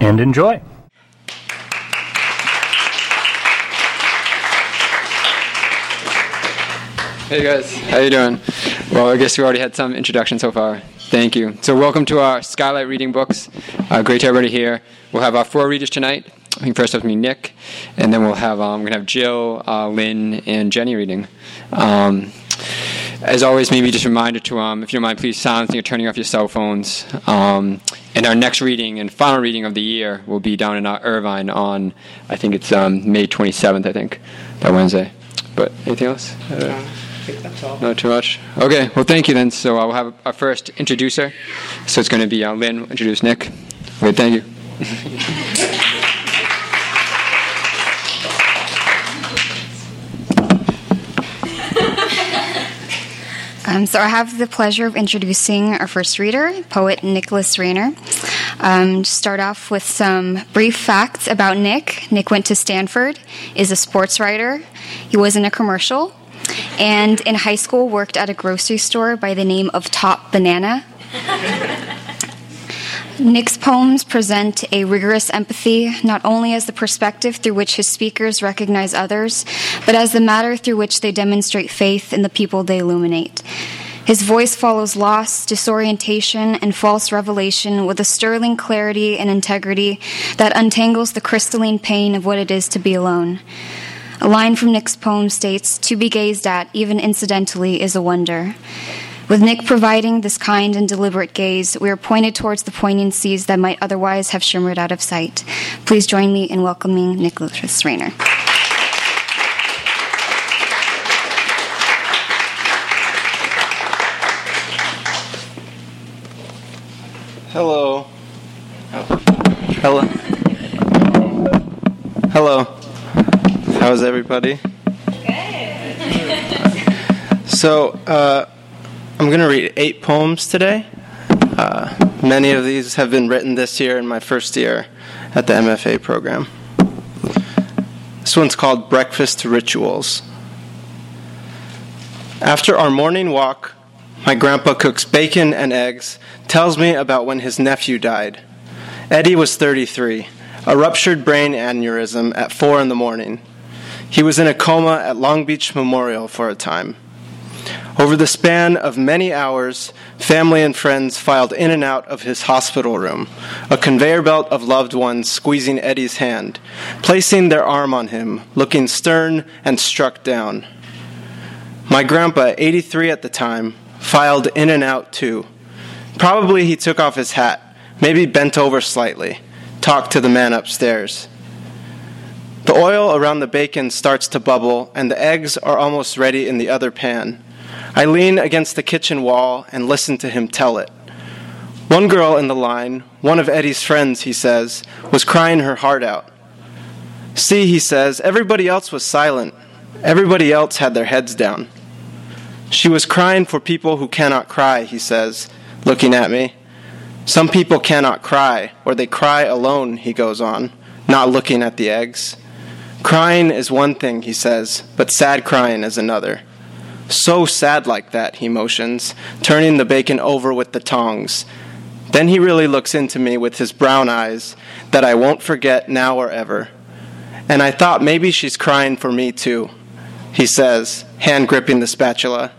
and enjoy. Hey guys, how you doing? Well, I guess we already had some introduction so far. Thank you. So, welcome to our Skylight Reading Books. Uh, great to have everybody here. We'll have our four readers tonight. I think first up me Nick, and then we'll have um, we're gonna have Jill, uh, Lynn, and Jenny reading. Um, as always, maybe just a reminder to, um, if you don't mind, please silencing or turning off your cell phones. Um, and our next reading and final reading of the year will be down in Irvine on, I think it's um, May 27th, I think, that Wednesday. But anything else? Uh, not too much. Okay, well, thank you then. So I will have our first introducer. So it's going to be uh, Lynn. We'll introduce Nick. Okay, thank you. Um, so I have the pleasure of introducing our first reader, poet Nicholas Reiner. Um, start off with some brief facts about Nick. Nick went to Stanford, is a sports writer. He was in a commercial, and in high school worked at a grocery store by the name of Top Banana. Nick's poems present a rigorous empathy, not only as the perspective through which his speakers recognize others, but as the matter through which they demonstrate faith in the people they illuminate. His voice follows loss, disorientation, and false revelation with a sterling clarity and integrity that untangles the crystalline pain of what it is to be alone. A line from Nick's poem states, To be gazed at, even incidentally, is a wonder. With Nick providing this kind and deliberate gaze, we are pointed towards the poignancies that might otherwise have shimmered out of sight. Please join me in welcoming Nicholas Reiner. Hello. Oh. Hello. Hello. How's everybody? Good. So, uh, I'm going to read eight poems today. Uh, many of these have been written this year in my first year at the MFA program. This one's called Breakfast Rituals. After our morning walk, my grandpa cooks bacon and eggs, tells me about when his nephew died. Eddie was 33, a ruptured brain aneurysm at 4 in the morning. He was in a coma at Long Beach Memorial for a time. Over the span of many hours, family and friends filed in and out of his hospital room, a conveyor belt of loved ones squeezing Eddie's hand, placing their arm on him, looking stern and struck down. My grandpa, 83 at the time, filed in and out too. Probably he took off his hat, maybe bent over slightly, talked to the man upstairs. The oil around the bacon starts to bubble, and the eggs are almost ready in the other pan. I lean against the kitchen wall and listen to him tell it. One girl in the line, one of Eddie's friends, he says, was crying her heart out. See, he says, everybody else was silent. Everybody else had their heads down. She was crying for people who cannot cry, he says, looking at me. Some people cannot cry, or they cry alone, he goes on, not looking at the eggs. Crying is one thing, he says, but sad crying is another. So sad like that, he motions, turning the bacon over with the tongs. Then he really looks into me with his brown eyes that I won't forget now or ever. And I thought maybe she's crying for me too, he says, hand gripping the spatula.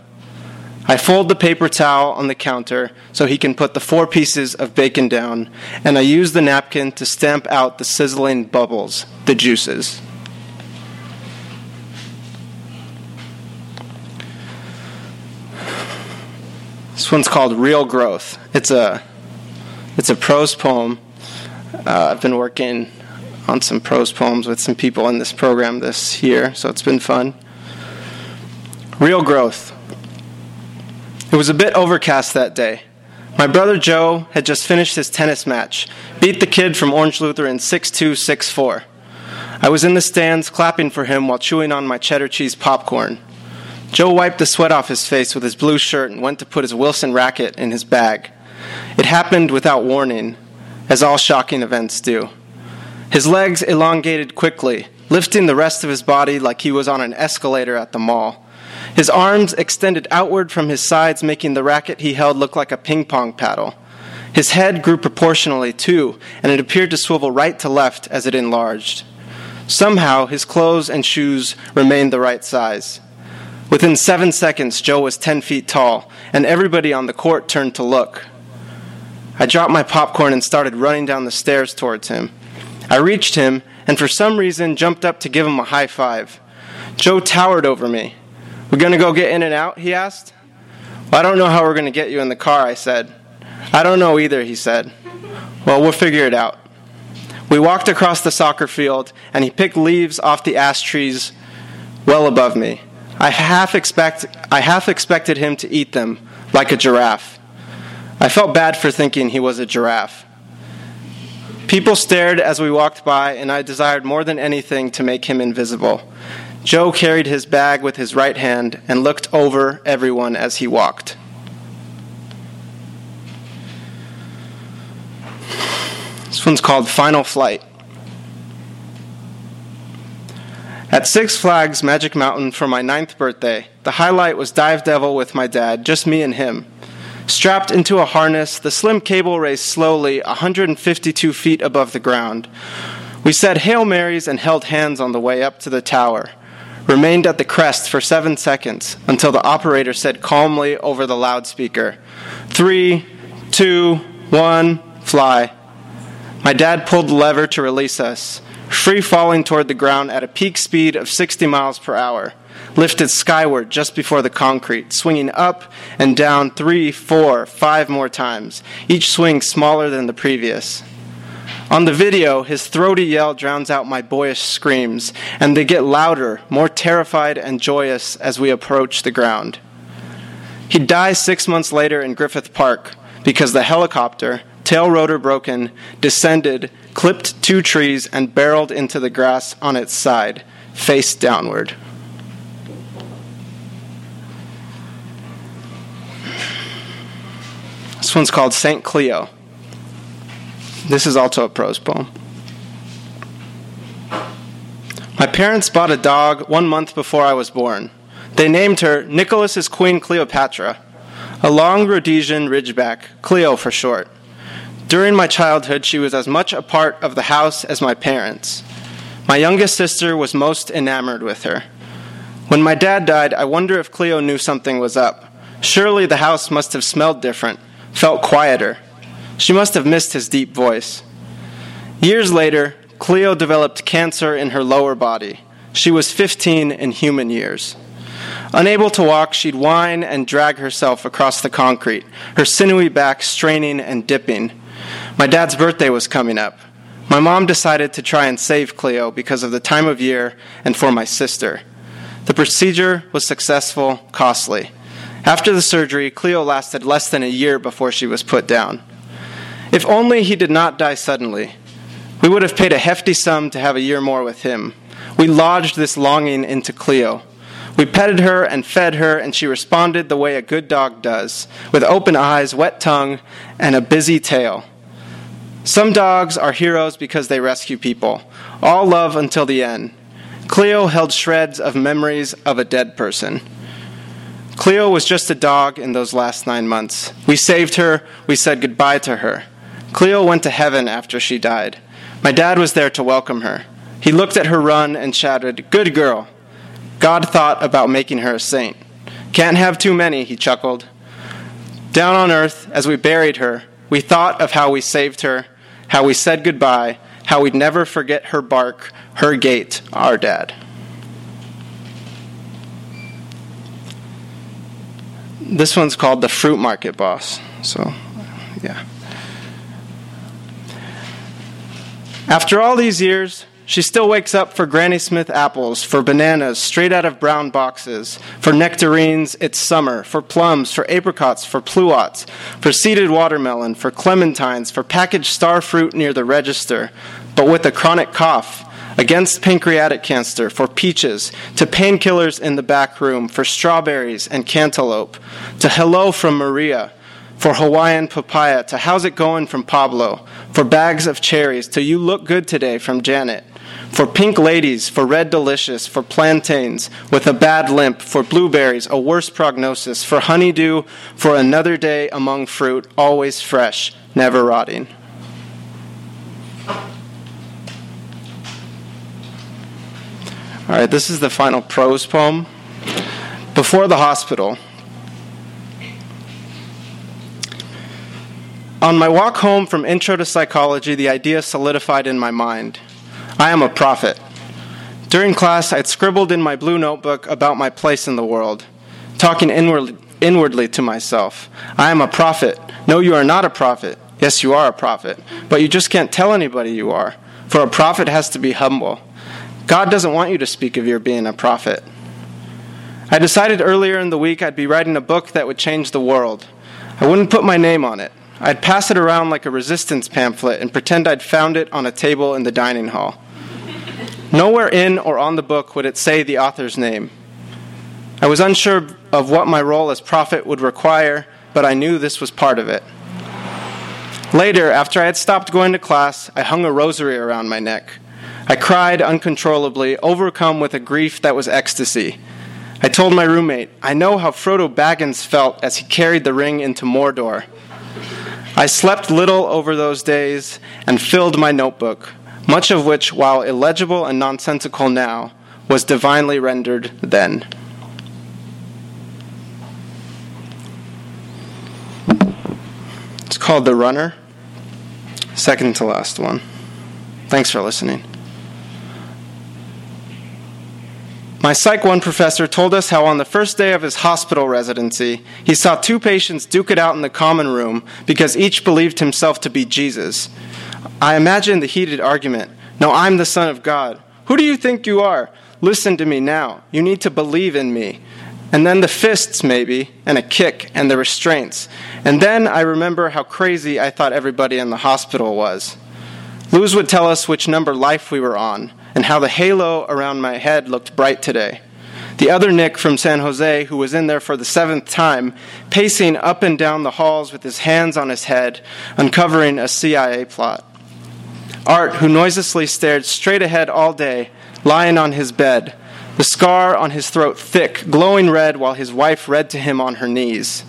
I fold the paper towel on the counter so he can put the four pieces of bacon down, and I use the napkin to stamp out the sizzling bubbles, the juices. This one's called Real Growth. It's a it's a prose poem. Uh, I've been working on some prose poems with some people in this program this year, so it's been fun. Real growth. It was a bit overcast that day, My brother Joe had just finished his tennis match, beat the kid from Orange Lutheran 6 2 6 4. I was in the stands clapping for him while chewing on my cheddar cheese popcorn. Joe wiped the sweat off his face with his blue shirt and went to put his Wilson racket in his bag. It happened without warning, as all shocking events do. His legs elongated quickly, lifting the rest of his body like he was on an escalator at the mall. His arms extended outward from his sides, making the racket he held look like a ping pong paddle. His head grew proportionally, too, and it appeared to swivel right to left as it enlarged. Somehow, his clothes and shoes remained the right size. Within seven seconds, Joe was 10 feet tall, and everybody on the court turned to look. I dropped my popcorn and started running down the stairs towards him. I reached him, and for some reason jumped up to give him a high five. Joe towered over me. We're to go get in and out? he asked. Well, I don't know how we're to get you in the car, I said. I don't know either, he said. Well, we'll figure it out. We walked across the soccer field, and he picked leaves off the ash trees well above me. I half, expect, I half expected him to eat them, like a giraffe. I felt bad for thinking he was a giraffe. People stared as we walked by, and I desired more than anything to make him invisible. Joe carried his bag with his right hand and looked over everyone as he walked. This one's called Final Flight. At Six Flags Magic Mountain for my ninth birthday, the highlight was Dive Devil with my dad, just me and him. Strapped into a harness, the slim cable raced slowly 152 feet above the ground. We said Hail Marys and held hands on the way up to the tower remained at the crest for seven seconds until the operator said calmly over the loudspeaker, Three, two, one, fly. My dad pulled the lever to release us, free falling toward the ground at a peak speed of 60 miles per hour, lifted skyward just before the concrete, swinging up and down three, four, five more times, each swing smaller than the previous. On the video, his throaty yell drowns out my boyish screams, and they get louder, more terrified and joyous as we approach the ground. He dies six months later in Griffith Park because the helicopter, tail rotor broken, descended, clipped two trees, and barreled into the grass on its side, face downward. This one's called St. Cleo. This is also a prose poem. My parents bought a dog one month before I was born. They named her Nicholas's Queen Cleopatra, a long Rhodesian Ridgeback, Cleo for short. During my childhood, she was as much a part of the house as my parents. My youngest sister was most enamored with her. When my dad died, I wonder if Cleo knew something was up. Surely the house must have smelled different, felt quieter. She must have missed his deep voice. Years later, Cleo developed cancer in her lower body. She was 15 in human years. Unable to walk, she'd whine and drag herself across the concrete, her sinewy back straining and dipping. My dad's birthday was coming up. My mom decided to try and save Cleo because of the time of year and for my sister. The procedure was successful, costly. After the surgery, Cleo lasted less than a year before she was put down. If only he did not die suddenly. We would have paid a hefty sum to have a year more with him. We lodged this longing into Cleo. We petted her and fed her, and she responded the way a good dog does, with open eyes, wet tongue, and a busy tail. Some dogs are heroes because they rescue people. All love until the end. Cleo held shreds of memories of a dead person. Cleo was just a dog in those last nine months. We saved her, we said goodbye to her. Cleo went to heaven after she died. My dad was there to welcome her. He looked at her run and shouted, Good girl. God thought about making her a saint. Can't have too many, he chuckled. Down on earth, as we buried her, we thought of how we saved her, how we said goodbye, how we'd never forget her bark, her gait, our dad. This one's called The Fruit Market Boss. So, yeah. After all these years, she still wakes up for Granny Smith apples, for bananas straight out of brown boxes, for nectarines, it's summer, for plums, for apricots, for pluots, for seeded watermelon, for clementines, for packaged star fruit near the register, but with a chronic cough, against pancreatic cancer, for peaches, to painkillers in the back room, for strawberries and cantaloupe, to hello from Maria, for Hawaiian papaya, to how's it going from Pablo, for bags of cherries, to you look good today from Janet, for pink ladies, for red delicious, for plantains with a bad limp, for blueberries, a worse prognosis, for honeydew, for another day among fruit, always fresh, never rotting. All right, this is the final prose poem. Before the hospital. On my walk home from Intro to Psychology, the idea solidified in my mind. I am a prophet. During class, I'd scribbled in my blue notebook about my place in the world, talking inward, inwardly to myself. I am a prophet. No, you are not a prophet. Yes, you are a prophet, but you just can't tell anybody you are, for a prophet has to be humble. God doesn't want you to speak of your being a prophet. I decided earlier in the week I'd be writing a book that would change the world. I wouldn't put my name on it. I'd pass it around like a resistance pamphlet and pretend I'd found it on a table in the dining hall. Nowhere in or on the book would it say the author's name. I was unsure of what my role as prophet would require, but I knew this was part of it. Later, after I had stopped going to class, I hung a rosary around my neck. I cried uncontrollably, overcome with a grief that was ecstasy. I told my roommate, I know how Frodo Baggins felt as he carried the ring into Mordor. I slept little over those days and filled my notebook, much of which, while illegible and nonsensical now, was divinely rendered then. It's called The Runner, second to last one. Thanks for listening. My Psych 1 professor told us how on the first day of his hospital residency, he saw two patients duke it out in the common room because each believed himself to be Jesus. I imagine the heated argument No, I'm the Son of God. Who do you think you are? Listen to me now. You need to believe in me. And then the fists, maybe, and a kick, and the restraints. And then I remember how crazy I thought everybody in the hospital was. Luz would tell us which number life we were on and how the halo around my head looked bright today. The other Nick from San Jose, who was in there for the seventh time, pacing up and down the halls with his hands on his head, uncovering a CIA plot. Art, who noiselessly stared straight ahead all day, lying on his bed, the scar on his throat thick, glowing red, while his wife read to him on her knees.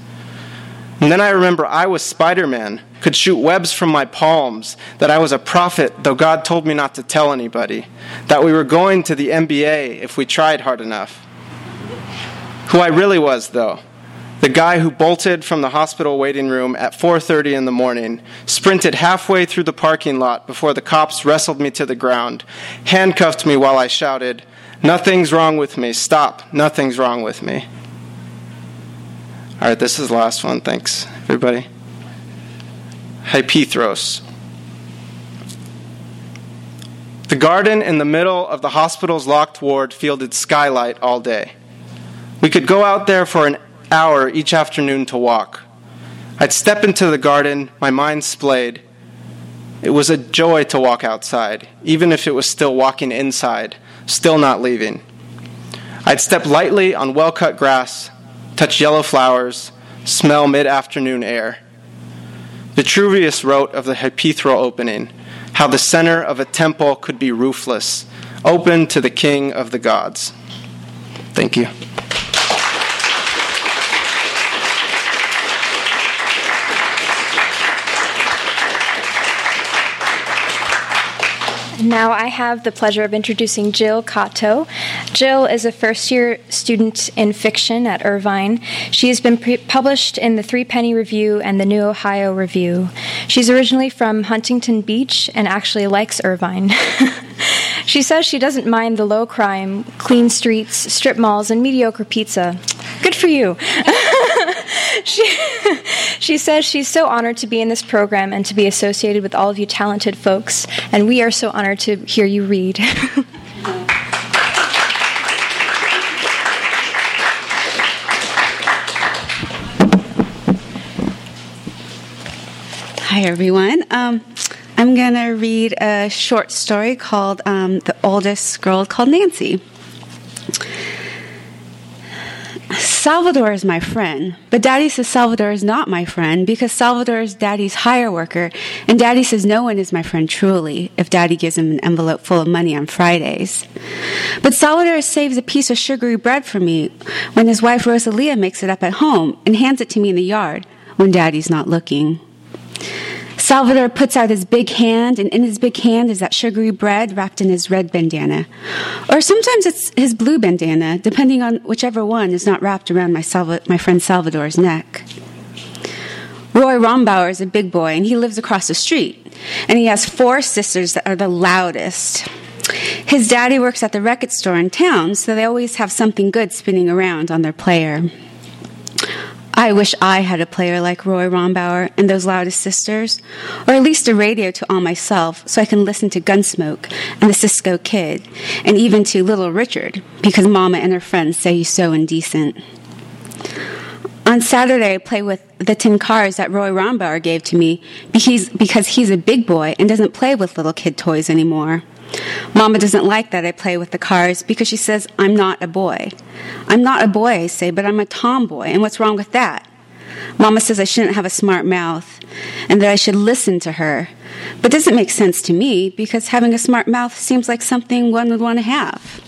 And then I remember I was Spider Man, could shoot webs from my palms, that I was a prophet, though God told me not to tell anybody, that we were going to the NBA if we tried hard enough. Who I really was, though, the guy who bolted from the hospital waiting room at 4:30 in the morning, sprinted halfway through the parking lot before the cops wrestled me to the ground, handcuffed me while I shouted, "Nothing's wrong with me. Stop. Nothing's wrong with me." All right, this is the last one. Thanks, everybody. Hypethros. The garden in the middle of the hospital's locked ward fielded skylight all day. We could go out there for an hour each afternoon to walk. I'd step into the garden, my mind splayed. It was a joy to walk outside, even if it was still walking inside, still not leaving. I'd step lightly on well cut grass, touch yellow flowers, smell mid afternoon air. Vitruvius wrote of the Hypethral opening how the center of a temple could be roofless, open to the king of the gods. Thank you. Now I have the pleasure of introducing Jill Kato. Jill is a first year student in fiction at Irvine. She has been pre- published in the Threepenny Review and the New Ohio Review. She's originally from Huntington Beach and actually likes Irvine. she says she doesn't mind the low crime, clean streets, strip malls, and mediocre pizza. Good for you. she, she says she's so honored to be in this program and to be associated with all of you talented folks, and we are so honored to hear you read. Hi, everyone. Um, I'm going to read a short story called um, The Oldest Girl Called Nancy. Salvador is my friend, but Daddy says Salvador is not my friend because Salvador is Daddy's hire worker, and Daddy says no one is my friend truly if Daddy gives him an envelope full of money on Fridays. But Salvador saves a piece of sugary bread for me when his wife Rosalia makes it up at home and hands it to me in the yard when Daddy's not looking. Salvador puts out his big hand, and in his big hand is that sugary bread wrapped in his red bandana. Or sometimes it's his blue bandana, depending on whichever one is not wrapped around my, Salva- my friend Salvador's neck. Roy Rombauer is a big boy, and he lives across the street. And he has four sisters that are the loudest. His daddy works at the record store in town, so they always have something good spinning around on their player. I wish I had a player like Roy Rombauer and those loudest sisters, or at least a radio to all myself so I can listen to Gunsmoke and the Cisco Kid, and even to Little Richard, because Mama and her friends say he's so indecent. On Saturday, I play with the tin cars that Roy Rombauer gave to me because, because he's a big boy and doesn't play with little kid toys anymore. Mama doesn't like that I play with the cars because she says I'm not a boy. I'm not a boy, I say, but I'm a tomboy, and what's wrong with that? Mama says I shouldn't have a smart mouth and that I should listen to her. But doesn't make sense to me because having a smart mouth seems like something one would want to have.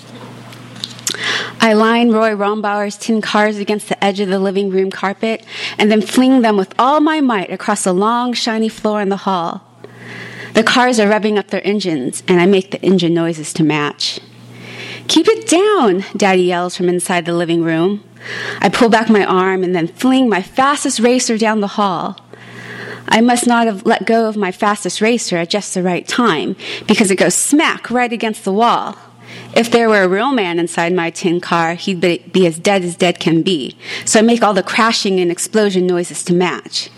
I line Roy Rombauer's tin cars against the edge of the living room carpet and then fling them with all my might across the long, shiny floor in the hall. The cars are revving up their engines, and I make the engine noises to match. Keep it down, Daddy yells from inside the living room. I pull back my arm and then fling my fastest racer down the hall. I must not have let go of my fastest racer at just the right time because it goes smack right against the wall. If there were a real man inside my tin car, he'd be, as dead as dead can be. So I make all the crashing and explosion noises to match.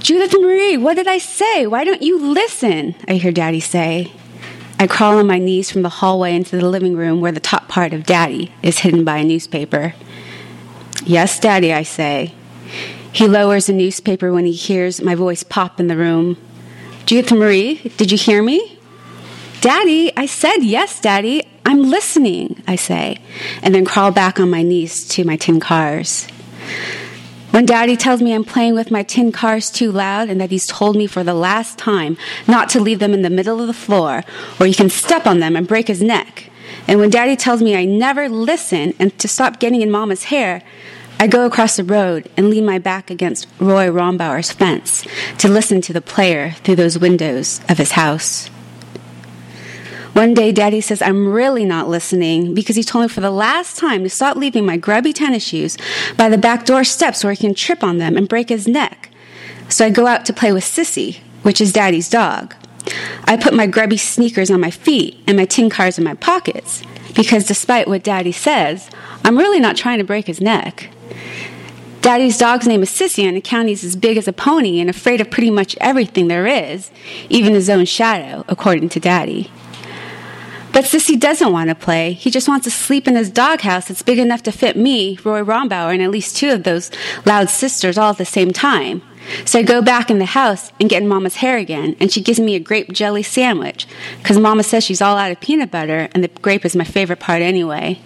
Judith Marie, what did I say? Why don't you listen? I hear Daddy say. I crawl on my knees from the hallway into the living room where the top part of Daddy is hidden by a newspaper. Yes, Daddy, I say. He lowers the newspaper when he hears my voice pop in the room. Judith Marie, did you hear me? Daddy, I said yes, Daddy. I'm listening, I say, and then crawl back on my knees to my tin cars. When daddy tells me I'm playing with my tin cars too loud and that he's told me for the last time not to leave them in the middle of the floor or he can step on them and break his neck. And when daddy tells me I never listen and to stop getting in mama's hair, I go across the road and lean my back against Roy Rombauer's fence to listen to the player through those windows of his house. One day, Daddy says, I'm really not listening because he told me for the last time to stop leaving my grubby tennis shoes by the back door steps where he can trip on them and break his neck. So I go out to play with Sissy, which is Daddy's dog. I put my grubby sneakers on my feet and my tin cars in my pockets because despite what Daddy says, I'm really not trying to break his neck. Daddy's dog's name is Sissy, and the county's as big as a pony and afraid of pretty much everything there is, even his own shadow, according to Daddy. But Sissy doesn't want to play. He just wants to sleep in his doghouse that's big enough to fit me, Roy Rombauer, and at least two of those loud sisters all at the same time. So I go back in the house and get in Mama's hair again, and she gives me a grape jelly sandwich, because Mama says she's all out of peanut butter, and the grape is my favorite part anyway.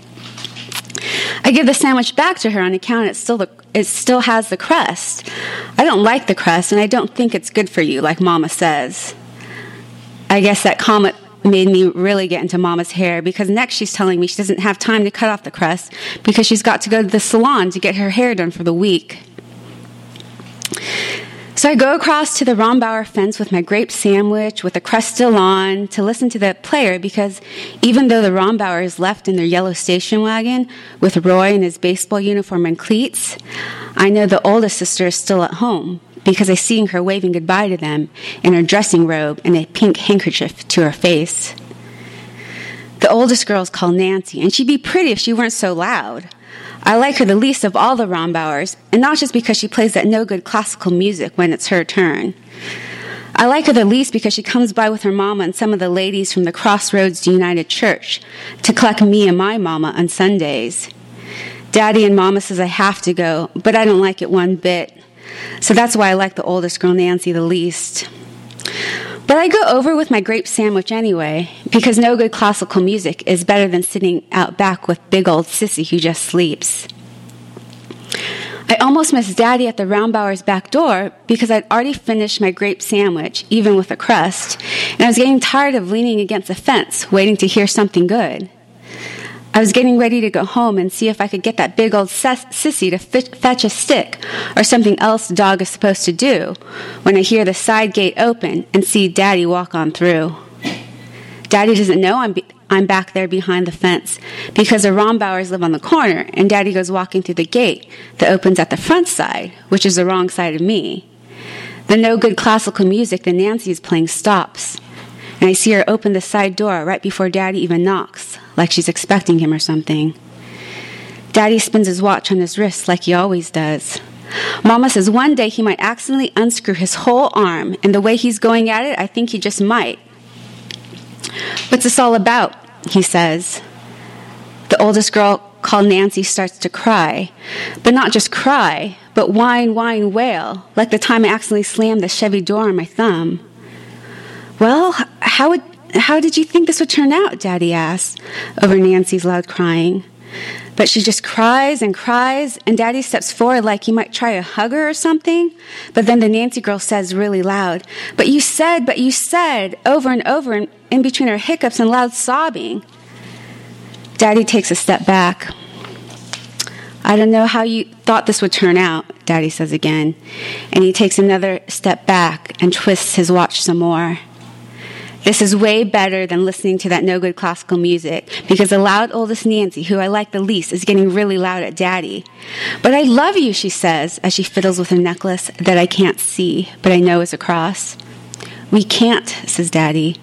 I give the sandwich back to her on account it still the, it still has the crust. I don't like the crust, and I don't think it's good for you, like Mama says. I guess that comment made me really get into mama's hair because next she's telling me she doesn't have time to cut off the crust because she's got to go to the salon to get her hair done for the week. So I go across to the Rombauer fence with my grape sandwich with the crust still on to listen to the player because even though the Rombauer is left in their yellow station wagon with Roy in his baseball uniform and cleats, I know the oldest sister is still at home because I see her waving goodbye to them in her dressing robe and a pink handkerchief to her face. The oldest girl is called Nancy, and she'd be pretty if she weren't so loud. I like her the least of all the Rombauers, and not just because she plays that no good classical music when it's her turn. I like her the least because she comes by with her mama and some of the ladies from the Crossroads United Church to collect me and my mama on Sundays. Daddy and mama says I have to go, but I don't like it one bit. So that's why I like the oldest girl, Nancy, the least. But I go over with my grape sandwich anyway, because no good classical music is better than sitting out back with big old sissy who just sleeps. I almost missed Daddy at the Rombauer's back door because I'd already finished my grape sandwich, even with the crust, and I was getting tired of leaning against the fence, waiting to hear something good. I was getting ready to go home and see if I could get that big old sissy to fetch a stick or something else a dog is supposed to do when I hear the side gate open and see Daddy walk on through. Daddy doesn't know I'm, be- I'm back there behind the fence because the Rombauers live on the corner and Daddy goes walking through the gate that opens at the front side, which is the wrong side of me. The no good classical music that Nancy is playing stops and I see her open the side door right before Daddy even knocks, like she's expecting him or something. Daddy spins his watch on his wrist like he always does. Mama says one day he might accidentally unscrew his whole arm, and the way he's going at it, I think he just might. What's this all about? He says. The oldest girl, called Nancy, starts to cry. But not just cry, but whine, whine, wail, like the time I accidentally slammed the Chevy door on my thumb. Well, how, would, how did you think this would turn out? Daddy asks over Nancy's loud crying. But she just cries and cries, and Daddy steps forward like he might try to hug her or something. But then the Nancy girl says really loud, But you said, but you said, over and over, in, in between her hiccups and loud sobbing. Daddy takes a step back. I don't know how you thought this would turn out, Daddy says again. And he takes another step back and twists his watch some more. This is way better than listening to that no good classical music because the loud oldest Nancy, who I like the least, is getting really loud at daddy. But I love you, she says as she fiddles with her necklace that I can't see, but I know is a cross. We can't, says daddy.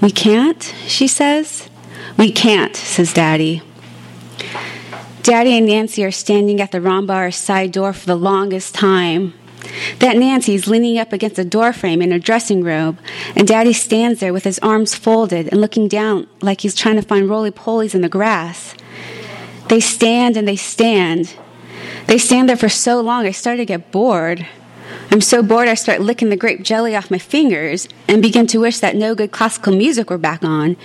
We can't, she says. We can't, says daddy. Daddy and Nancy are standing at the Rombauer side door for the longest time. That Nancy's leaning up against a doorframe in her dressing robe, and Daddy stands there with his arms folded and looking down like he's trying to find roly polies in the grass. They stand and they stand. They stand there for so long, I start to get bored. I'm so bored, I start licking the grape jelly off my fingers and begin to wish that no good classical music were back on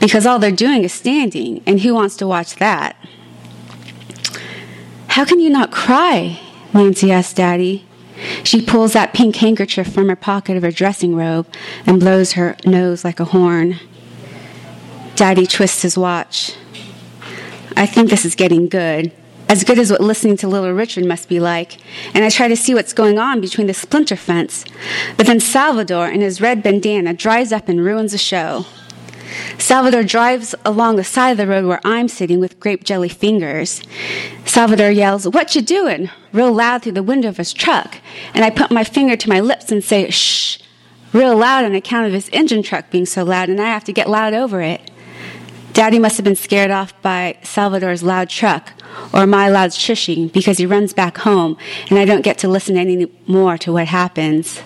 because all they're doing is standing, and who wants to watch that? How can you not cry? Nancy asked Daddy. She pulls that pink handkerchief from her pocket of her dressing robe and blows her nose like a horn. Daddy twists his watch. I think this is getting good. As good as what listening to Little Richard must be like, and I try to see what's going on between the splinter fence. But then Salvador in his red bandana dries up and ruins the show. Salvador drives along the side of the road where I'm sitting with grape jelly fingers. Salvador yells, What you doing? real loud through the window of his truck. And I put my finger to my lips and say, Shh, real loud on account of his engine truck being so loud, and I have to get loud over it. Daddy must have been scared off by Salvador's loud truck or my loud shushing because he runs back home and I don't get to listen any more to what happens.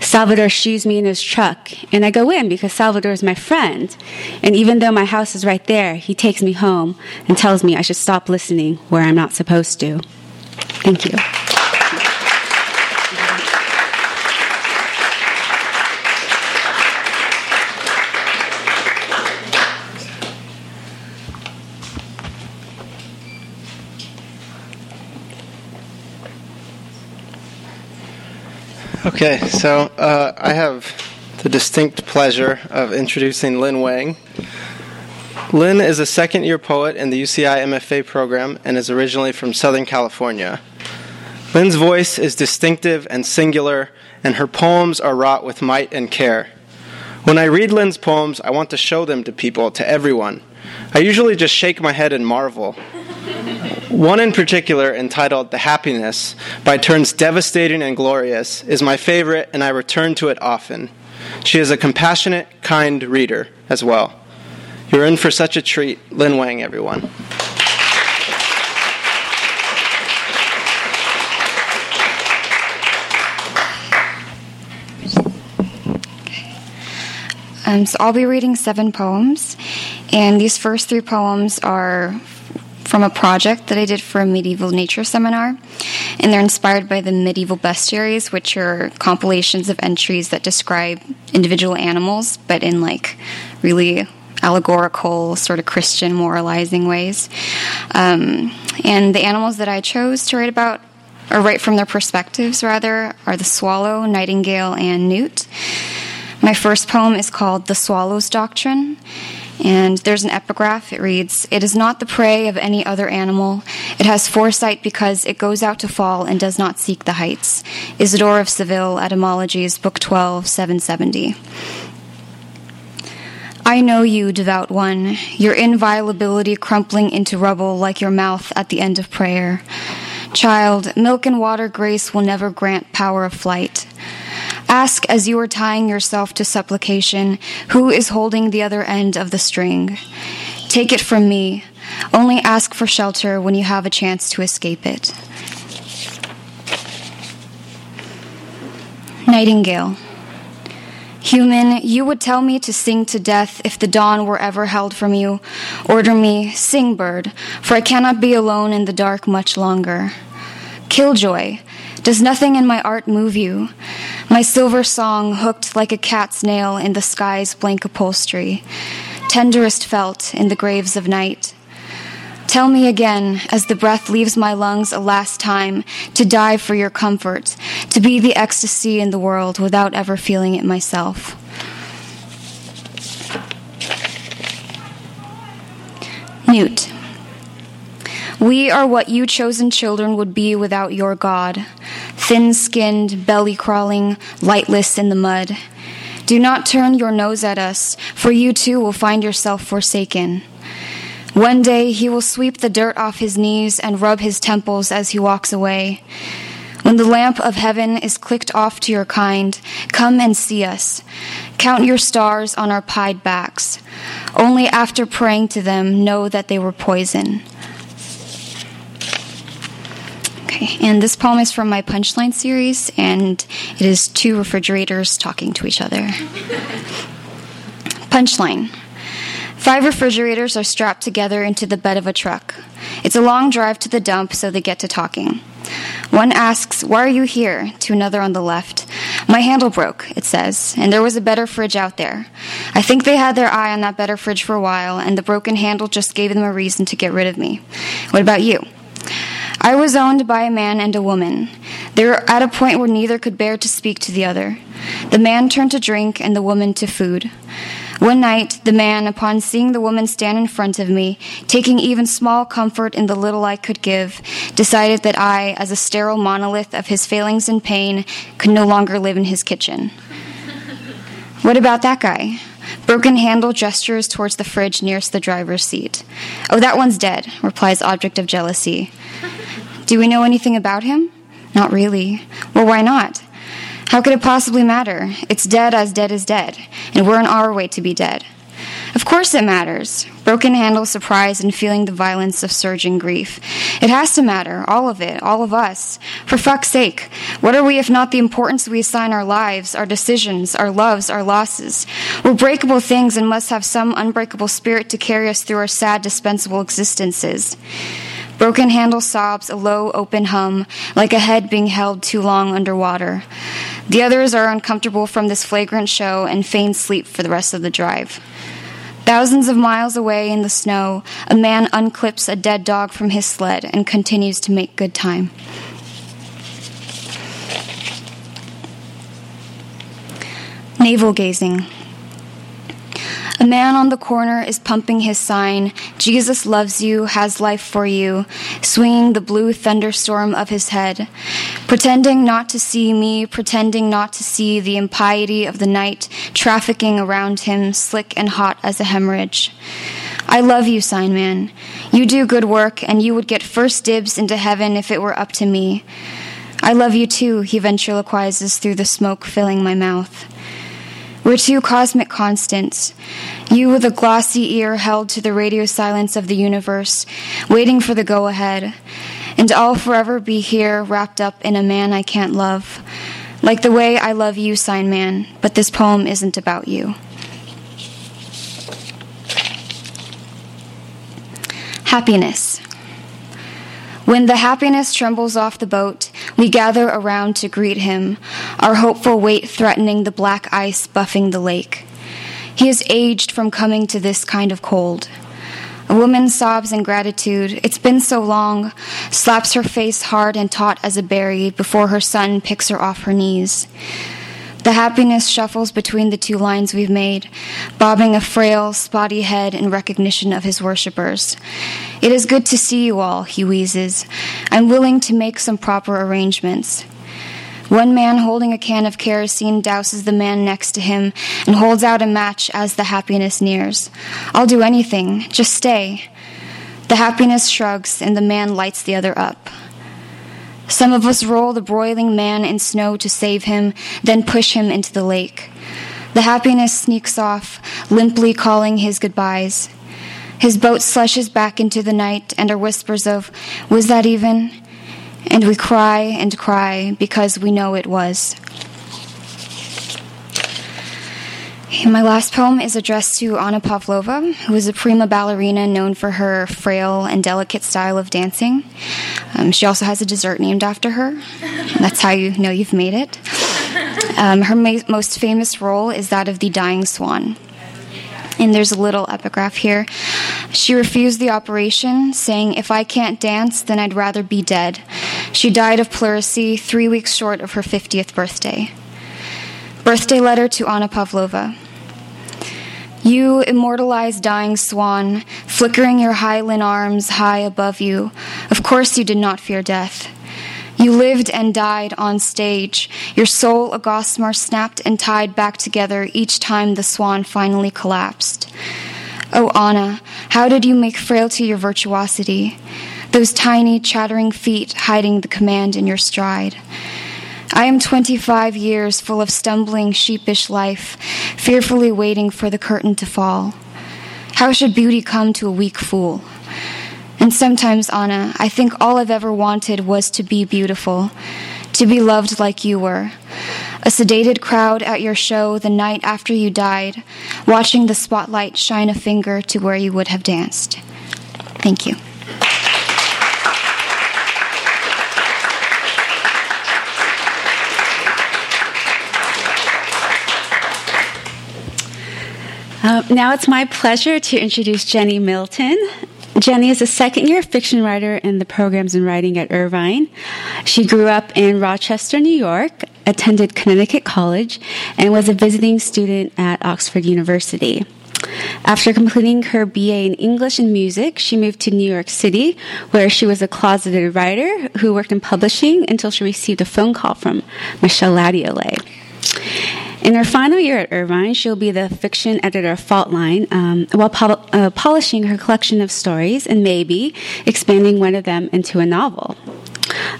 Salvador shoos me in his truck, and I go in because Salvador is my friend. And even though my house is right there, he takes me home and tells me I should stop listening where I'm not supposed to. Thank you. Okay, so uh, I have the distinct pleasure of introducing Lynn Wang. Lynn is a second year poet in the UCI MFA program and is originally from Southern California. Lynn's voice is distinctive and singular, and her poems are wrought with might and care. When I read Lin's poems, I want to show them to people, to everyone. I usually just shake my head and marvel. One in particular, entitled The Happiness, by turns devastating and glorious, is my favorite, and I return to it often. She is a compassionate, kind reader as well. You're in for such a treat. Lynn Wang, everyone. Um, so I'll be reading seven poems, and these first three poems are from a project that I did for a medieval nature seminar, and they're inspired by the medieval bestiaries, which are compilations of entries that describe individual animals, but in like really allegorical, sort of Christian moralizing ways. Um, and the animals that I chose to write about, or write from their perspectives rather, are the swallow, nightingale, and newt. My first poem is called The Swallow's Doctrine. And there's an epigraph. It reads It is not the prey of any other animal. It has foresight because it goes out to fall and does not seek the heights. Isidore of Seville, Etymologies, Book 12, 770. I know you, devout one, your inviolability crumpling into rubble like your mouth at the end of prayer. Child, milk and water grace will never grant power of flight. Ask as you are tying yourself to supplication, who is holding the other end of the string? Take it from me. Only ask for shelter when you have a chance to escape it. Nightingale. Human, you would tell me to sing to death if the dawn were ever held from you. Order me, sing, bird, for I cannot be alone in the dark much longer. Killjoy, does nothing in my art move you? My silver song hooked like a cat's nail in the sky's blank upholstery, tenderest felt in the graves of night. Tell me again, as the breath leaves my lungs a last time, to die for your comfort, to be the ecstasy in the world without ever feeling it myself. Newt. We are what you chosen children would be without your God thin skinned, belly crawling, lightless in the mud. Do not turn your nose at us, for you too will find yourself forsaken. One day he will sweep the dirt off his knees and rub his temples as he walks away. When the lamp of heaven is clicked off to your kind, come and see us. Count your stars on our pied backs. Only after praying to them, know that they were poison. Okay, and this poem is from my Punchline series, and it is two refrigerators talking to each other. Punchline. Five refrigerators are strapped together into the bed of a truck. It's a long drive to the dump, so they get to talking. One asks, Why are you here? to another on the left. My handle broke, it says, and there was a better fridge out there. I think they had their eye on that better fridge for a while, and the broken handle just gave them a reason to get rid of me. What about you? I was owned by a man and a woman. They were at a point where neither could bear to speak to the other. The man turned to drink and the woman to food. One night, the man, upon seeing the woman stand in front of me, taking even small comfort in the little I could give, decided that I, as a sterile monolith of his failings and pain, could no longer live in his kitchen. What about that guy? Broken handle gestures towards the fridge nearest the driver's seat. Oh, that one's dead, replies object of jealousy. Do we know anything about him? Not really. Well, why not? How could it possibly matter? It's dead as dead is dead, and we're on our way to be dead. Of course it matters. Broken handle, surprise, and feeling the violence of surging grief. It has to matter, all of it, all of us. For fuck's sake, what are we if not the importance we assign our lives, our decisions, our loves, our losses? We're breakable things and must have some unbreakable spirit to carry us through our sad, dispensable existences. Broken handle sobs a low, open hum, like a head being held too long underwater. The others are uncomfortable from this flagrant show and feign sleep for the rest of the drive. Thousands of miles away in the snow, a man unclips a dead dog from his sled and continues to make good time. Navel gazing. A man on the corner is pumping his sign, Jesus loves you, has life for you, swinging the blue thunderstorm of his head, pretending not to see me, pretending not to see the impiety of the night trafficking around him, slick and hot as a hemorrhage. I love you, sign man. You do good work, and you would get first dibs into heaven if it were up to me. I love you too, he ventriloquizes through the smoke filling my mouth. We're two cosmic constants. You with a glossy ear held to the radio silence of the universe, waiting for the go ahead. And I'll forever be here wrapped up in a man I can't love. Like the way I love you, sign man, but this poem isn't about you. Happiness. When the happiness trembles off the boat, we gather around to greet him, our hopeful weight threatening the black ice buffing the lake. He is aged from coming to this kind of cold. A woman sobs in gratitude. It's been so long, slaps her face hard and taut as a berry before her son picks her off her knees. The happiness shuffles between the two lines we've made, bobbing a frail, spotty head in recognition of his worshippers. It is good to see you all, he wheezes. I'm willing to make some proper arrangements. One man holding a can of kerosene douses the man next to him and holds out a match as the happiness nears. I'll do anything, just stay. The happiness shrugs and the man lights the other up. Some of us roll the broiling man in snow to save him, then push him into the lake. The happiness sneaks off, limply calling his goodbyes. His boat slushes back into the night, and our whispers of, Was that even? And we cry and cry because we know it was. My last poem is addressed to Anna Pavlova, who is a prima ballerina known for her frail and delicate style of dancing. Um, she also has a dessert named after her. That's how you know you've made it. Um, her ma- most famous role is that of the dying swan. And there's a little epigraph here. She refused the operation, saying, If I can't dance, then I'd rather be dead. She died of pleurisy three weeks short of her 50th birthday. Birthday letter to Anna Pavlova. You immortalized dying swan, flickering your hyaline arms high above you. Of course, you did not fear death. You lived and died on stage, your soul a gossamer snapped and tied back together each time the swan finally collapsed. Oh, Anna, how did you make frailty your virtuosity? Those tiny, chattering feet hiding the command in your stride. I am 25 years full of stumbling, sheepish life, fearfully waiting for the curtain to fall. How should beauty come to a weak fool? And sometimes, Anna, I think all I've ever wanted was to be beautiful, to be loved like you were. A sedated crowd at your show the night after you died, watching the spotlight shine a finger to where you would have danced. Thank you. Uh, now it's my pleasure to introduce Jenny Milton. Jenny is a second year fiction writer in the programs in writing at Irvine. She grew up in Rochester, New York, attended Connecticut College, and was a visiting student at Oxford University. After completing her BA in English and music, she moved to New York City, where she was a closeted writer who worked in publishing until she received a phone call from Michelle Latiolais. In her final year at Irvine, she'll be the fiction editor of Faultline um, while pol- uh, polishing her collection of stories and maybe expanding one of them into a novel.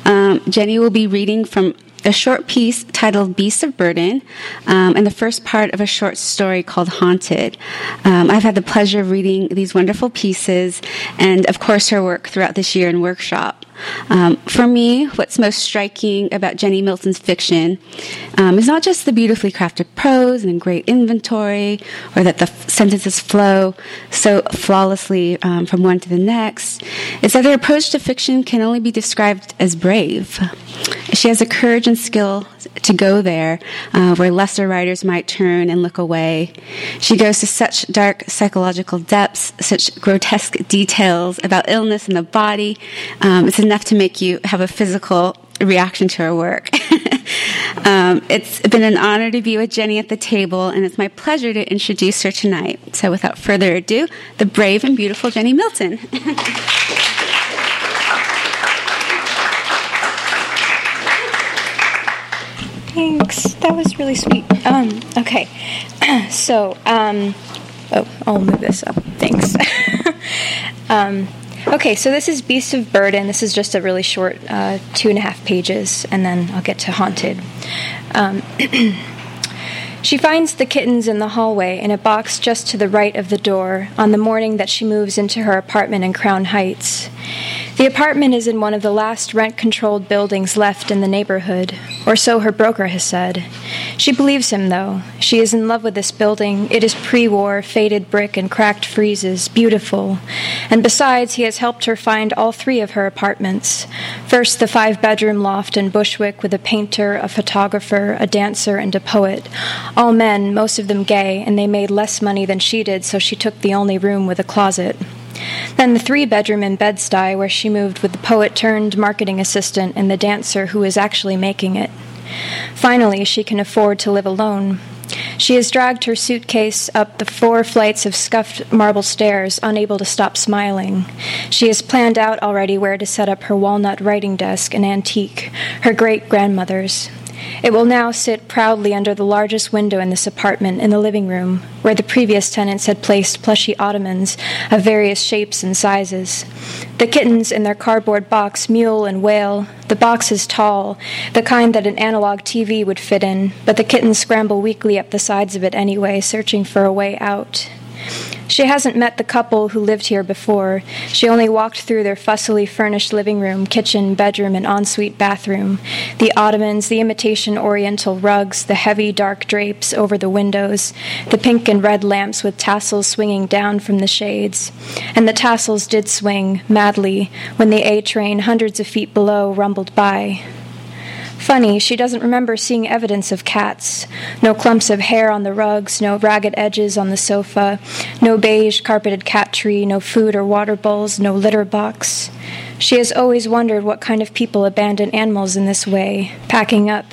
Um, Jenny will be reading from a short piece titled Beasts of Burden um, and the first part of a short story called Haunted. Um, I've had the pleasure of reading these wonderful pieces and, of course, her work throughout this year in workshop. Um, for me, what's most striking about Jenny Milton's fiction um, is not just the beautifully crafted prose and great inventory, or that the f- sentences flow so flawlessly um, from one to the next. It's that her approach to fiction can only be described as brave. She has the courage and skill to go there uh, where lesser writers might turn and look away. She goes to such dark psychological depths, such grotesque details about illness in the body. Um, it's enough to make you have a physical reaction to her work. um, it's been an honor to be with Jenny at the table, and it's my pleasure to introduce her tonight. So, without further ado, the brave and beautiful Jenny Milton. Thanks. That was really sweet. Um, okay. so, um, oh, I'll move this up. Thanks. um, okay, so this is Beast of Burden. This is just a really short uh, two and a half pages, and then I'll get to Haunted. Um, She finds the kittens in the hallway in a box just to the right of the door on the morning that she moves into her apartment in Crown Heights. The apartment is in one of the last rent controlled buildings left in the neighborhood, or so her broker has said. She believes him, though. She is in love with this building. It is pre war, faded brick and cracked friezes, beautiful. And besides, he has helped her find all three of her apartments. First, the five bedroom loft in Bushwick with a painter, a photographer, a dancer, and a poet. All men, most of them gay, and they made less money than she did, so she took the only room with a closet. Then the three bedroom in Bed-Stuy, where she moved with the poet turned marketing assistant and the dancer who is actually making it. Finally, she can afford to live alone. She has dragged her suitcase up the four flights of scuffed marble stairs, unable to stop smiling. She has planned out already where to set up her walnut writing desk, an antique, her great grandmother's. It will now sit proudly under the largest window in this apartment in the living room, where the previous tenants had placed plushy ottomans of various shapes and sizes. The kittens in their cardboard box mewl and wail. The box is tall, the kind that an analog TV would fit in, but the kittens scramble weakly up the sides of it anyway, searching for a way out. She hasn't met the couple who lived here before. She only walked through their fussily furnished living room, kitchen, bedroom, and ensuite bathroom. The ottomans, the imitation oriental rugs, the heavy dark drapes over the windows, the pink and red lamps with tassels swinging down from the shades. And the tassels did swing, madly, when the A train, hundreds of feet below, rumbled by. Funny, she doesn't remember seeing evidence of cats. No clumps of hair on the rugs, no ragged edges on the sofa, no beige carpeted cat tree, no food or water bowls, no litter box. She has always wondered what kind of people abandon animals in this way, packing up,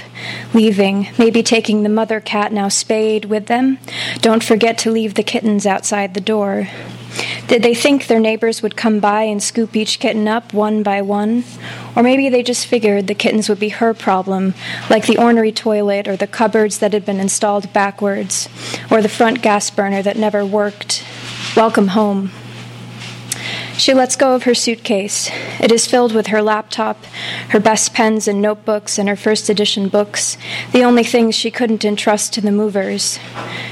leaving, maybe taking the mother cat now spayed with them. Don't forget to leave the kittens outside the door. Did they think their neighbors would come by and scoop each kitten up one by one? Or maybe they just figured the kittens would be her problem, like the ornery toilet or the cupboards that had been installed backwards, or the front gas burner that never worked. Welcome home. She lets go of her suitcase. It is filled with her laptop, her best pens and notebooks, and her first edition books, the only things she couldn't entrust to the movers.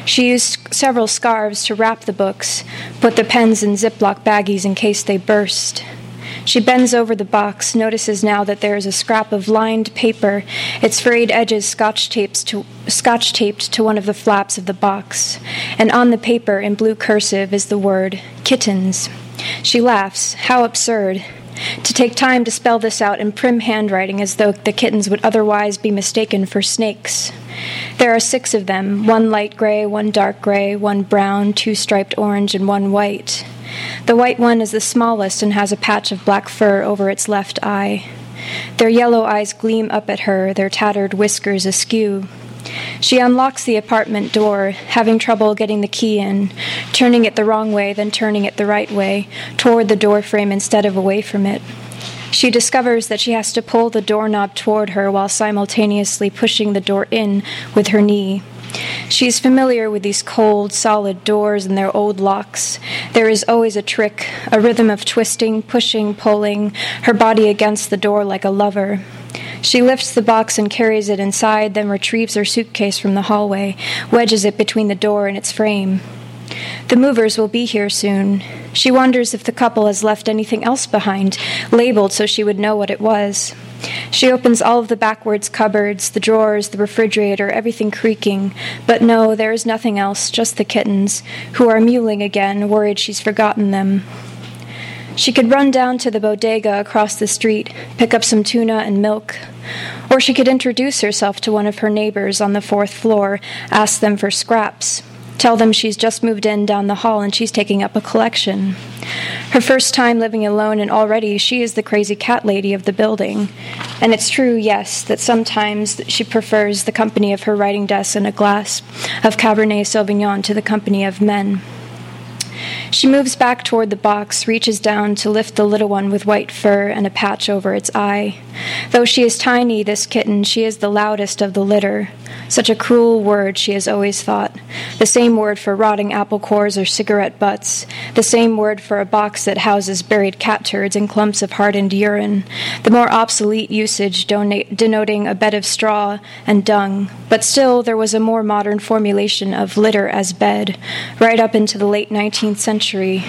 She used several scarves to wrap the books, put the pens in Ziploc baggies in case they burst. She bends over the box, notices now that there is a scrap of lined paper, its frayed edges scotch taped to, scotch taped to one of the flaps of the box, and on the paper in blue cursive is the word kittens. She laughs. How absurd. To take time to spell this out in prim handwriting as though the kittens would otherwise be mistaken for snakes. There are six of them one light gray, one dark gray, one brown, two striped orange, and one white. The white one is the smallest and has a patch of black fur over its left eye. Their yellow eyes gleam up at her, their tattered whiskers askew. She unlocks the apartment door, having trouble getting the key in, turning it the wrong way, then turning it the right way, toward the door frame instead of away from it. She discovers that she has to pull the doorknob toward her while simultaneously pushing the door in with her knee. She is familiar with these cold, solid doors and their old locks. There is always a trick, a rhythm of twisting, pushing, pulling, her body against the door like a lover. She lifts the box and carries it inside, then retrieves her suitcase from the hallway, wedges it between the door and its frame. The movers will be here soon. She wonders if the couple has left anything else behind, labeled so she would know what it was. She opens all of the backwards cupboards, the drawers, the refrigerator, everything creaking. But no, there is nothing else, just the kittens, who are mewling again, worried she's forgotten them. She could run down to the bodega across the street, pick up some tuna and milk. Or she could introduce herself to one of her neighbors on the fourth floor, ask them for scraps. Tell them she's just moved in down the hall and she's taking up a collection. Her first time living alone, and already she is the crazy cat lady of the building. And it's true, yes, that sometimes she prefers the company of her writing desk and a glass of Cabernet Sauvignon to the company of men. She moves back toward the box, reaches down to lift the little one with white fur and a patch over its eye. Though she is tiny, this kitten, she is the loudest of the litter. Such a cruel word, she has always thought. The same word for rotting apple cores or cigarette butts. The same word for a box that houses buried cat turds and clumps of hardened urine. The more obsolete usage donate, denoting a bed of straw and dung. But still, there was a more modern formulation of litter as bed, right up into the late 19th century.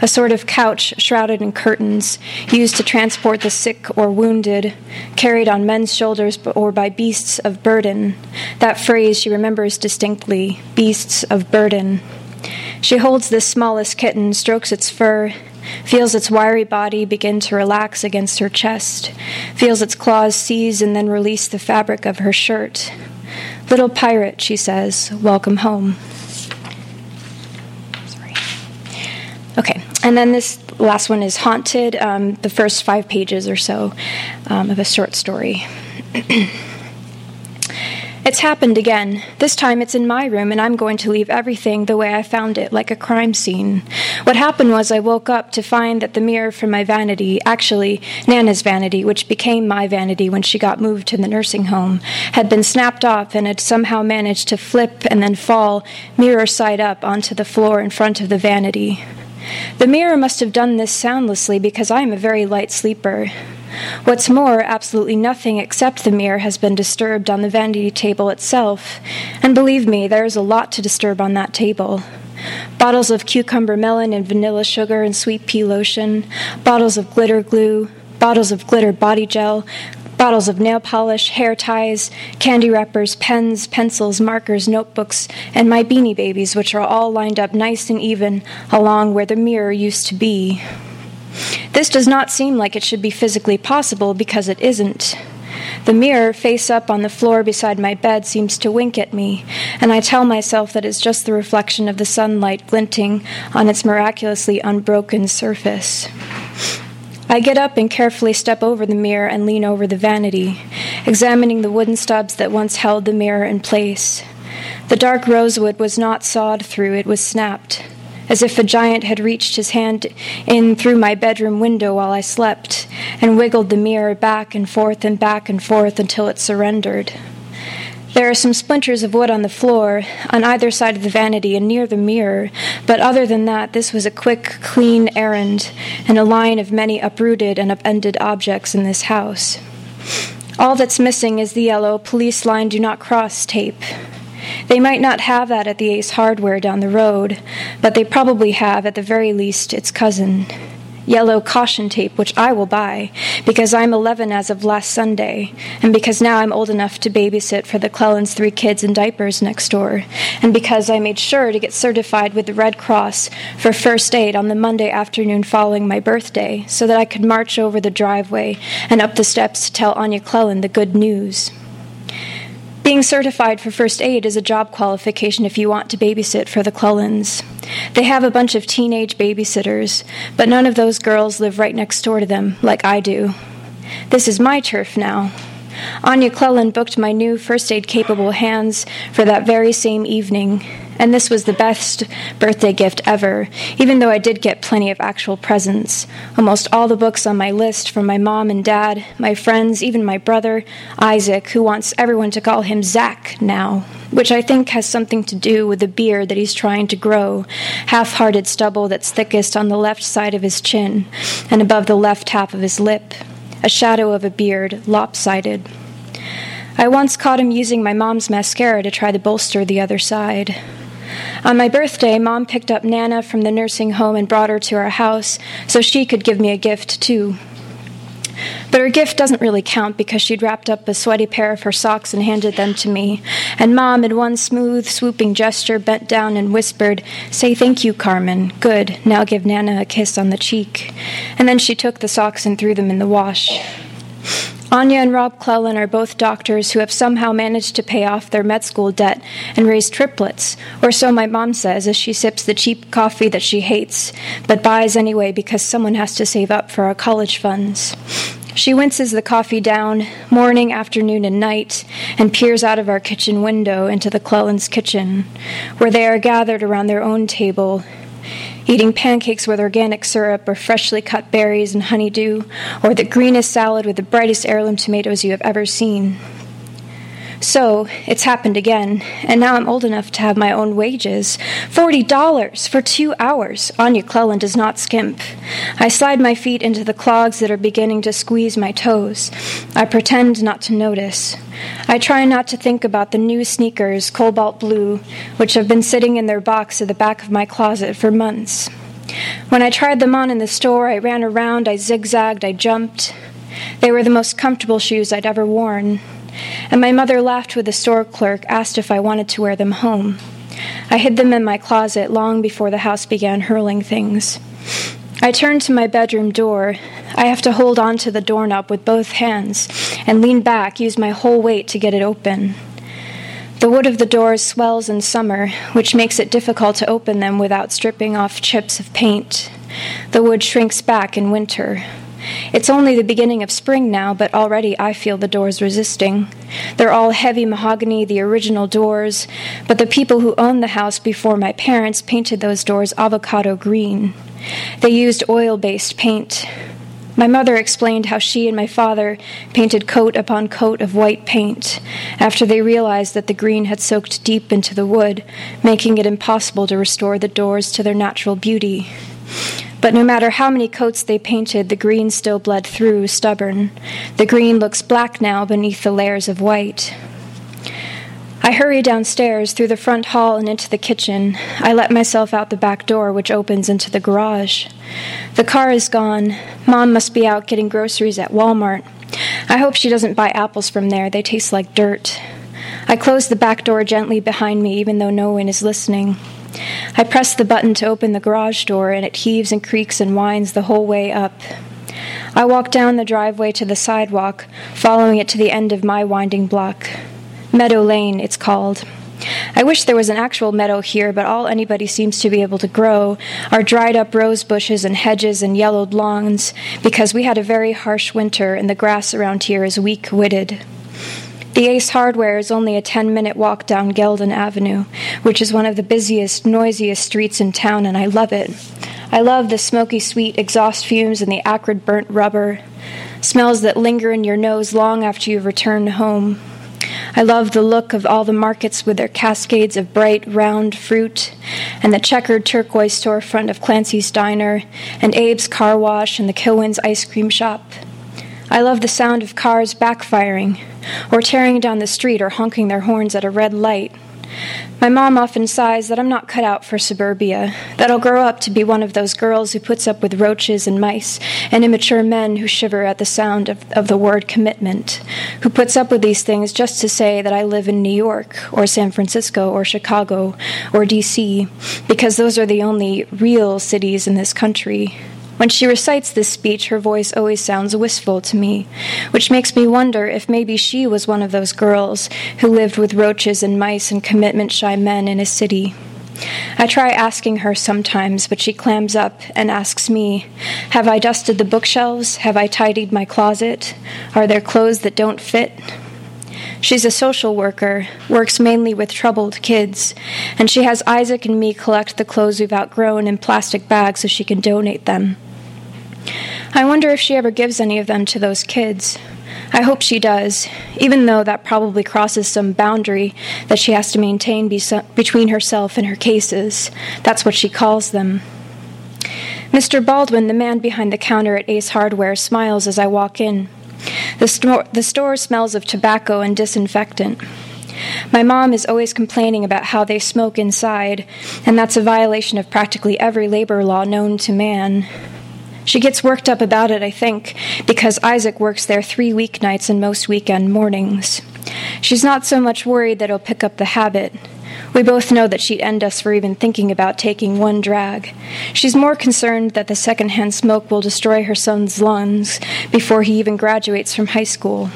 a sort of couch shrouded in curtains, used to transport the sick or wounded, carried on men's shoulders or by beasts of burden. That phrase she remembers distinctly beasts of burden. She holds this smallest kitten, strokes its fur, feels its wiry body begin to relax against her chest, feels its claws seize and then release the fabric of her shirt. Little pirate, she says, welcome home. Okay, and then this last one is Haunted, um, the first five pages or so um, of a short story. It's happened again. This time it's in my room, and I'm going to leave everything the way I found it, like a crime scene. What happened was I woke up to find that the mirror from my vanity, actually Nana's vanity, which became my vanity when she got moved to the nursing home, had been snapped off and had somehow managed to flip and then fall mirror side up onto the floor in front of the vanity. The mirror must have done this soundlessly because I am a very light sleeper. What's more, absolutely nothing except the mirror has been disturbed on the vanity table itself, and believe me, there is a lot to disturb on that table. Bottles of cucumber melon and vanilla sugar and sweet pea lotion, bottles of glitter glue, bottles of glitter body gel, bottles of nail polish, hair ties, candy wrappers, pens, pencils, markers, notebooks, and my beanie babies, which are all lined up nice and even along where the mirror used to be. This does not seem like it should be physically possible because it isn't. The mirror, face up on the floor beside my bed, seems to wink at me, and I tell myself that it's just the reflection of the sunlight glinting on its miraculously unbroken surface. I get up and carefully step over the mirror and lean over the vanity, examining the wooden stubs that once held the mirror in place. The dark rosewood was not sawed through, it was snapped, as if a giant had reached his hand in through my bedroom window while I slept and wiggled the mirror back and forth and back and forth until it surrendered. There are some splinters of wood on the floor, on either side of the vanity and near the mirror, but other than that, this was a quick, clean errand, and a line of many uprooted and upended objects in this house. All that's missing is the yellow police line do not cross tape. They might not have that at the Ace Hardware down the road, but they probably have, at the very least, its cousin yellow caution tape, which I will buy, because I'm 11 as of last Sunday, and because now I'm old enough to babysit for the Clellans' three kids in diapers next door, and because I made sure to get certified with the Red Cross for first aid on the Monday afternoon following my birthday, so that I could march over the driveway and up the steps to tell Anya Clellan the good news. Being certified for first aid is a job qualification if you want to babysit for the Clellans. They have a bunch of teenage babysitters, but none of those girls live right next door to them like I do. This is my turf now. Anya Clellan booked my new first aid capable hands for that very same evening, and this was the best birthday gift ever, even though I did get plenty of actual presents. Almost all the books on my list from my mom and dad, my friends, even my brother, Isaac, who wants everyone to call him Zach now, which I think has something to do with the beard that he's trying to grow, half hearted stubble that's thickest on the left side of his chin and above the left half of his lip a shadow of a beard, lopsided. I once caught him using my mom's mascara to try to bolster the other side. On my birthday, Mom picked up Nana from the nursing home and brought her to our house so she could give me a gift, too. But her gift doesn't really count because she'd wrapped up a sweaty pair of her socks and handed them to me. And Mom, in one smooth, swooping gesture, bent down and whispered, Say thank you, Carmen. Good. Now give Nana a kiss on the cheek. And then she took the socks and threw them in the wash. Anya and Rob Clellan are both doctors who have somehow managed to pay off their med school debt and raise triplets, or so my mom says as she sips the cheap coffee that she hates, but buys anyway because someone has to save up for our college funds. She winces the coffee down morning, afternoon, and night and peers out of our kitchen window into the Clellans' kitchen, where they are gathered around their own table, eating pancakes with organic syrup or freshly cut berries and honeydew, or the greenest salad with the brightest heirloom tomatoes you have ever seen. So it's happened again, and now I'm old enough to have my own wages. Forty dollars for two hours. Anya Clellan does not skimp. I slide my feet into the clogs that are beginning to squeeze my toes. I pretend not to notice. I try not to think about the new sneakers, cobalt blue, which have been sitting in their box at the back of my closet for months. When I tried them on in the store, I ran around, I zigzagged, I jumped. They were the most comfortable shoes I'd ever worn. And my mother laughed with the store clerk, asked if I wanted to wear them home. I hid them in my closet long before the house began hurling things. I turned to my bedroom door. I have to hold on to the doorknob with both hands and lean back, use my whole weight to get it open. The wood of the doors swells in summer, which makes it difficult to open them without stripping off chips of paint. The wood shrinks back in winter. It's only the beginning of spring now, but already I feel the doors resisting. They're all heavy mahogany, the original doors, but the people who owned the house before my parents painted those doors avocado green. They used oil based paint. My mother explained how she and my father painted coat upon coat of white paint after they realized that the green had soaked deep into the wood, making it impossible to restore the doors to their natural beauty. But no matter how many coats they painted, the green still bled through, stubborn. The green looks black now beneath the layers of white. I hurry downstairs through the front hall and into the kitchen. I let myself out the back door, which opens into the garage. The car is gone. Mom must be out getting groceries at Walmart. I hope she doesn't buy apples from there. They taste like dirt. I close the back door gently behind me, even though no one is listening. I press the button to open the garage door, and it heaves and creaks and whines the whole way up. I walk down the driveway to the sidewalk, following it to the end of my winding block. Meadow Lane, it's called. I wish there was an actual meadow here, but all anybody seems to be able to grow are dried up rose bushes and hedges and yellowed lawns, because we had a very harsh winter and the grass around here is weak witted. The Ace Hardware is only a 10 minute walk down Geldon Avenue, which is one of the busiest, noisiest streets in town, and I love it. I love the smoky sweet exhaust fumes and the acrid burnt rubber, smells that linger in your nose long after you've returned home. I love the look of all the markets with their cascades of bright, round fruit, and the checkered turquoise storefront of Clancy's Diner, and Abe's Car Wash, and the Kilwins Ice Cream Shop. I love the sound of cars backfiring, or tearing down the street, or honking their horns at a red light. My mom often sighs that I'm not cut out for suburbia, that I'll grow up to be one of those girls who puts up with roaches and mice and immature men who shiver at the sound of, of the word commitment, who puts up with these things just to say that I live in New York or San Francisco or Chicago or DC, because those are the only real cities in this country. When she recites this speech, her voice always sounds wistful to me, which makes me wonder if maybe she was one of those girls who lived with roaches and mice and commitment shy men in a city. I try asking her sometimes, but she clams up and asks me, Have I dusted the bookshelves? Have I tidied my closet? Are there clothes that don't fit? She's a social worker, works mainly with troubled kids, and she has Isaac and me collect the clothes we've outgrown in plastic bags so she can donate them. I wonder if she ever gives any of them to those kids. I hope she does, even though that probably crosses some boundary that she has to maintain be- between herself and her cases. That's what she calls them. Mr. Baldwin, the man behind the counter at Ace Hardware, smiles as I walk in. The, sto- the store smells of tobacco and disinfectant. My mom is always complaining about how they smoke inside, and that's a violation of practically every labor law known to man. She gets worked up about it, I think, because Isaac works there three weeknights and most weekend mornings. She's not so much worried that he'll pick up the habit. We both know that she'd end us for even thinking about taking one drag. She's more concerned that the secondhand smoke will destroy her son's lungs before he even graduates from high school.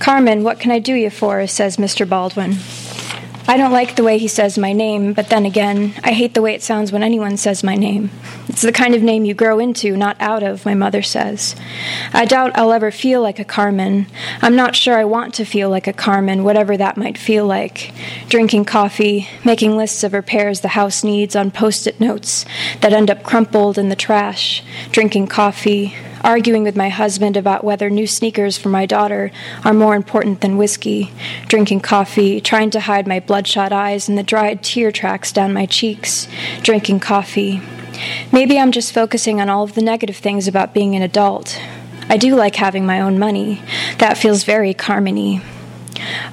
Carmen, what can I do you for? says Mr. Baldwin. I don't like the way he says my name, but then again, I hate the way it sounds when anyone says my name. It's the kind of name you grow into, not out of, my mother says. I doubt I'll ever feel like a Carmen. I'm not sure I want to feel like a Carmen, whatever that might feel like. Drinking coffee, making lists of repairs the house needs on post it notes that end up crumpled in the trash, drinking coffee, arguing with my husband about whether new sneakers for my daughter are more important than whiskey, drinking coffee, trying to hide my bloodshot eyes and the dried tear tracks down my cheeks, drinking coffee. Maybe I'm just focusing on all of the negative things about being an adult. I do like having my own money. That feels very Carmony.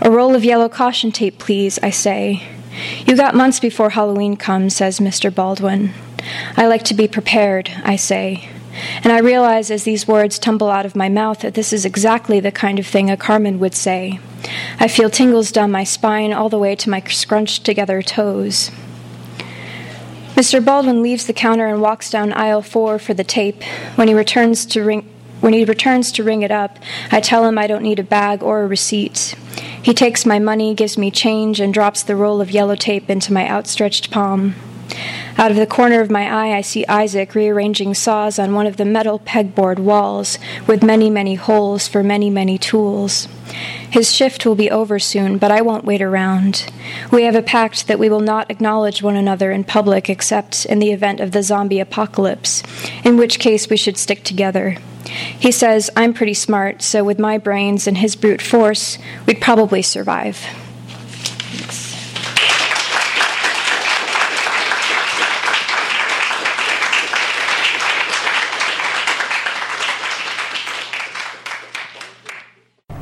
A roll of yellow caution tape, please, I say. You got months before Halloween comes, says Mr. Baldwin. I like to be prepared, I say. And I realize as these words tumble out of my mouth that this is exactly the kind of thing a Carmen would say. I feel tingles down my spine all the way to my scrunched together toes. Mr. Baldwin leaves the counter and walks down aisle four for the tape. When he returns to ring, when he returns to ring it up, I tell him I don't need a bag or a receipt. He takes my money, gives me change, and drops the roll of yellow tape into my outstretched palm. Out of the corner of my eye, I see Isaac rearranging saws on one of the metal pegboard walls with many, many holes for many, many tools. His shift will be over soon, but I won't wait around. We have a pact that we will not acknowledge one another in public except in the event of the zombie apocalypse, in which case we should stick together. He says, I'm pretty smart, so with my brains and his brute force, we'd probably survive.